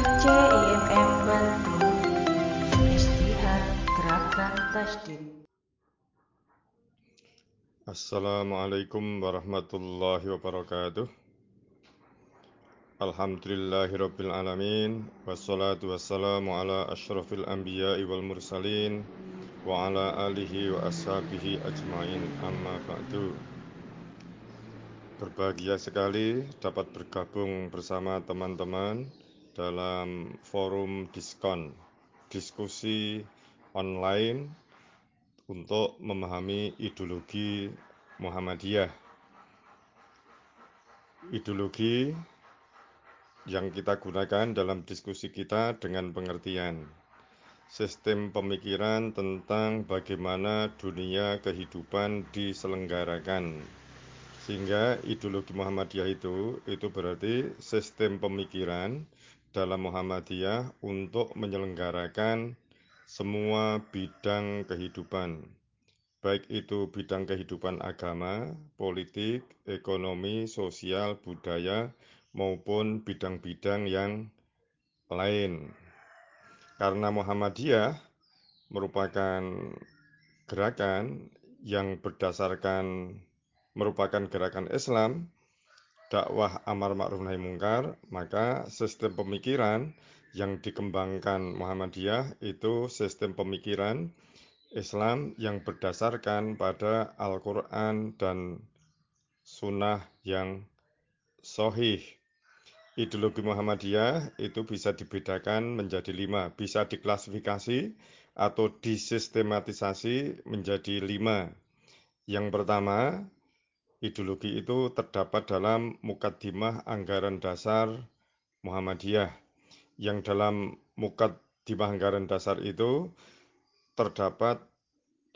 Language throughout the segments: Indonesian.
RC IMM Bantul Istihad Gerakan Tasdid Assalamualaikum warahmatullahi wabarakatuh. Alhamdulillahirabbil alamin. Wassalatu wassalamu ala asyrafil anbiya'i wal mursalin wa ala alihi wa ashabihi ajmain. Amma ba'du. Berbahagia sekali dapat bergabung bersama teman-teman dalam forum diskon diskusi online untuk memahami ideologi Muhammadiyah. Ideologi yang kita gunakan dalam diskusi kita dengan pengertian sistem pemikiran tentang bagaimana dunia kehidupan diselenggarakan sehingga ideologi Muhammadiyah itu itu berarti sistem pemikiran dalam Muhammadiyah untuk menyelenggarakan semua bidang kehidupan. Baik itu bidang kehidupan agama, politik, ekonomi, sosial, budaya maupun bidang-bidang yang lain. Karena Muhammadiyah merupakan gerakan yang berdasarkan merupakan gerakan Islam, dakwah amar ma'ruf nahi mungkar, maka sistem pemikiran yang dikembangkan Muhammadiyah itu sistem pemikiran Islam yang berdasarkan pada Al-Quran dan Sunnah yang sohih. Ideologi Muhammadiyah itu bisa dibedakan menjadi lima, bisa diklasifikasi atau disistematisasi menjadi lima. Yang pertama, Ideologi itu terdapat dalam Mukaddimah Anggaran Dasar Muhammadiyah yang dalam Mukaddimah Anggaran Dasar itu terdapat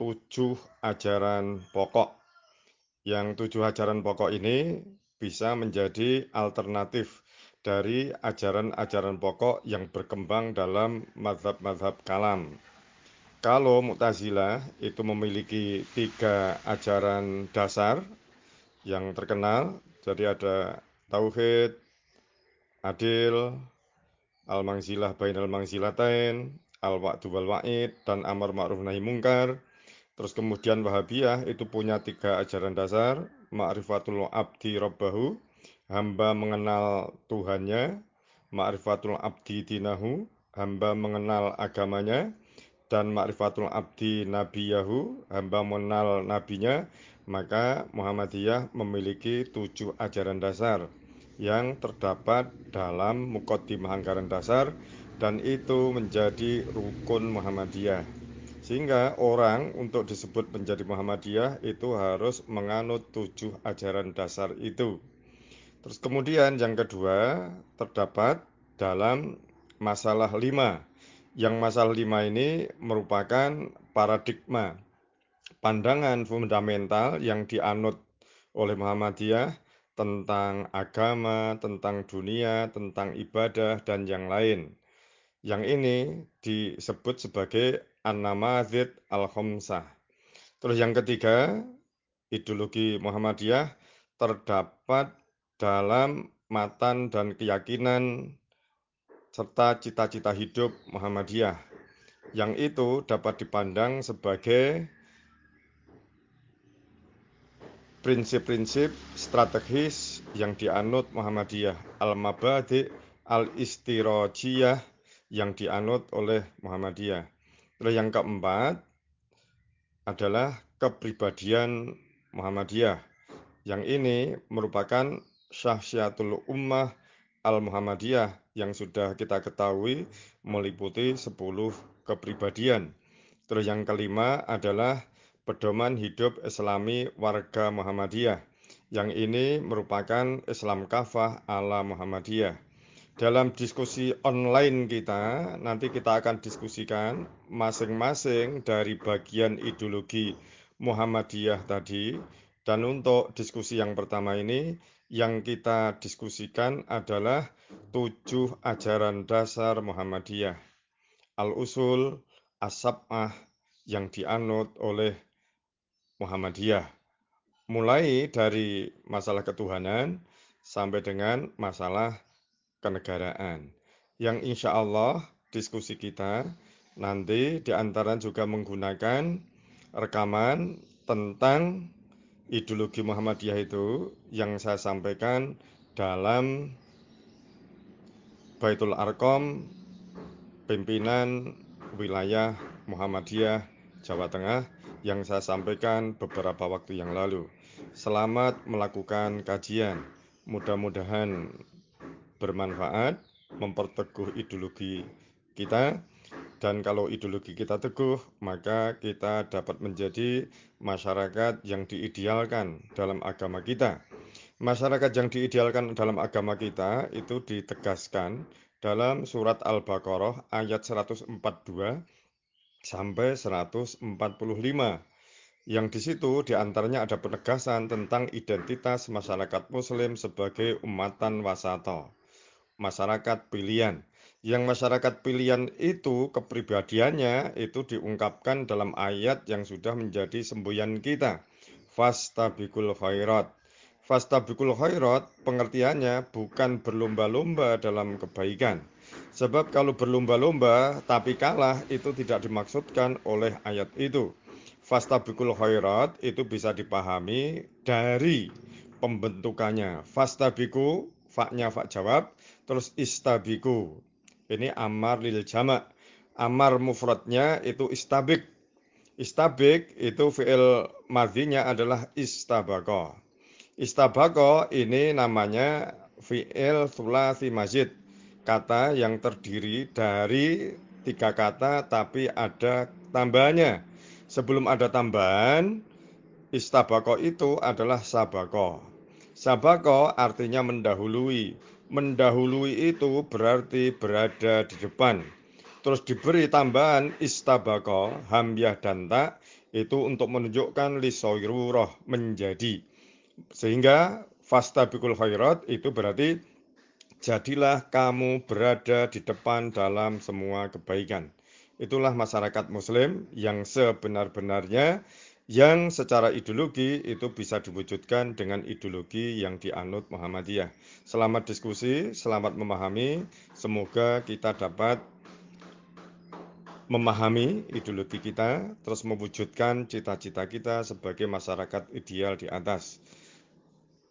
tujuh ajaran pokok. Yang tujuh ajaran pokok ini bisa menjadi alternatif dari ajaran-ajaran pokok yang berkembang dalam madhab-madhab kalam. Kalau Mu'tazilah itu memiliki tiga ajaran dasar yang terkenal. Jadi ada tauhid, adil, al-mangzilah bain al-mangzilatain, al-wa'du wal wa'id, dan amar ma'ruf nahi mungkar. Terus kemudian Wahabiyah itu punya tiga ajaran dasar, ma'rifatul abdi rabbahu, hamba mengenal Tuhannya, ma'rifatul abdi dinahu, hamba mengenal agamanya, dan ma'rifatul abdi nabiyahu, hamba mengenal nabinya, maka Muhammadiyah memiliki tujuh ajaran dasar yang terdapat dalam Mukaddimah Anggaran Dasar dan itu menjadi rukun Muhammadiyah. Sehingga orang untuk disebut menjadi Muhammadiyah itu harus menganut tujuh ajaran dasar itu. Terus kemudian yang kedua terdapat dalam masalah lima. Yang masalah lima ini merupakan paradigma pandangan fundamental yang dianut oleh Muhammadiyah tentang agama, tentang dunia, tentang ibadah, dan yang lain. Yang ini disebut sebagai An-Namazid Al-Khomsah. Terus yang ketiga, ideologi Muhammadiyah terdapat dalam matan dan keyakinan serta cita-cita hidup Muhammadiyah. Yang itu dapat dipandang sebagai prinsip-prinsip strategis yang dianut Muhammadiyah, al-mabadi al-istirojiyah yang dianut oleh Muhammadiyah. Terus yang keempat adalah kepribadian Muhammadiyah. Yang ini merupakan syahsyatul ummah al-Muhammadiyah yang sudah kita ketahui meliputi 10 kepribadian. Terus yang kelima adalah pedoman hidup Islami warga Muhammadiyah. Yang ini merupakan Islam kafah ala Muhammadiyah. Dalam diskusi online kita, nanti kita akan diskusikan masing-masing dari bagian ideologi Muhammadiyah tadi. Dan untuk diskusi yang pertama ini, yang kita diskusikan adalah tujuh ajaran dasar Muhammadiyah. Al-Usul, As-Sab'ah, yang dianut oleh Muhammadiyah. Mulai dari masalah ketuhanan sampai dengan masalah kenegaraan. yang insya Allah diskusi kita nanti di antara juga menggunakan rekaman tentang ideologi Muhammadiyah itu yang saya sampaikan dalam Baitul Arkom pimpinan wilayah Muhammadiyah Jawa Tengah yang saya sampaikan beberapa waktu yang lalu. Selamat melakukan kajian. Mudah-mudahan bermanfaat, memperteguh ideologi kita dan kalau ideologi kita teguh, maka kita dapat menjadi masyarakat yang diidealkan dalam agama kita. Masyarakat yang diidealkan dalam agama kita itu ditegaskan dalam surat Al-Baqarah ayat 142 sampai 145 yang di situ di antaranya ada penegasan tentang identitas masyarakat muslim sebagai umatan wasata, masyarakat pilihan. Yang masyarakat pilihan itu kepribadiannya itu diungkapkan dalam ayat yang sudah menjadi semboyan kita. Fastabikul khairat. Fastabikul khairat pengertiannya bukan berlomba-lomba dalam kebaikan. Sebab kalau berlomba-lomba tapi kalah itu tidak dimaksudkan oleh ayat itu. Fastabikul khairat itu bisa dipahami dari pembentukannya. Fastabiku, faknya fak jawab, terus istabiku. Ini amar lil jama. Amar mufradnya itu istabik. Istabik itu fi'il madhinya adalah istabaqah. Istabako ini namanya fi'il sulasi masjid. Kata yang terdiri dari tiga kata tapi ada tambahannya. Sebelum ada tambahan, istabako itu adalah sabako. Sabako artinya mendahului. Mendahului itu berarti berada di depan. Terus diberi tambahan istabako, hamyah dan tak, itu untuk menunjukkan lisoiruroh menjadi. Sehingga fastabikul khairat itu berarti jadilah kamu berada di depan dalam semua kebaikan. Itulah masyarakat muslim yang sebenar-benarnya yang secara ideologi itu bisa diwujudkan dengan ideologi yang dianut Muhammadiyah. Selamat diskusi, selamat memahami. Semoga kita dapat memahami ideologi kita, terus mewujudkan cita-cita kita sebagai masyarakat ideal di atas.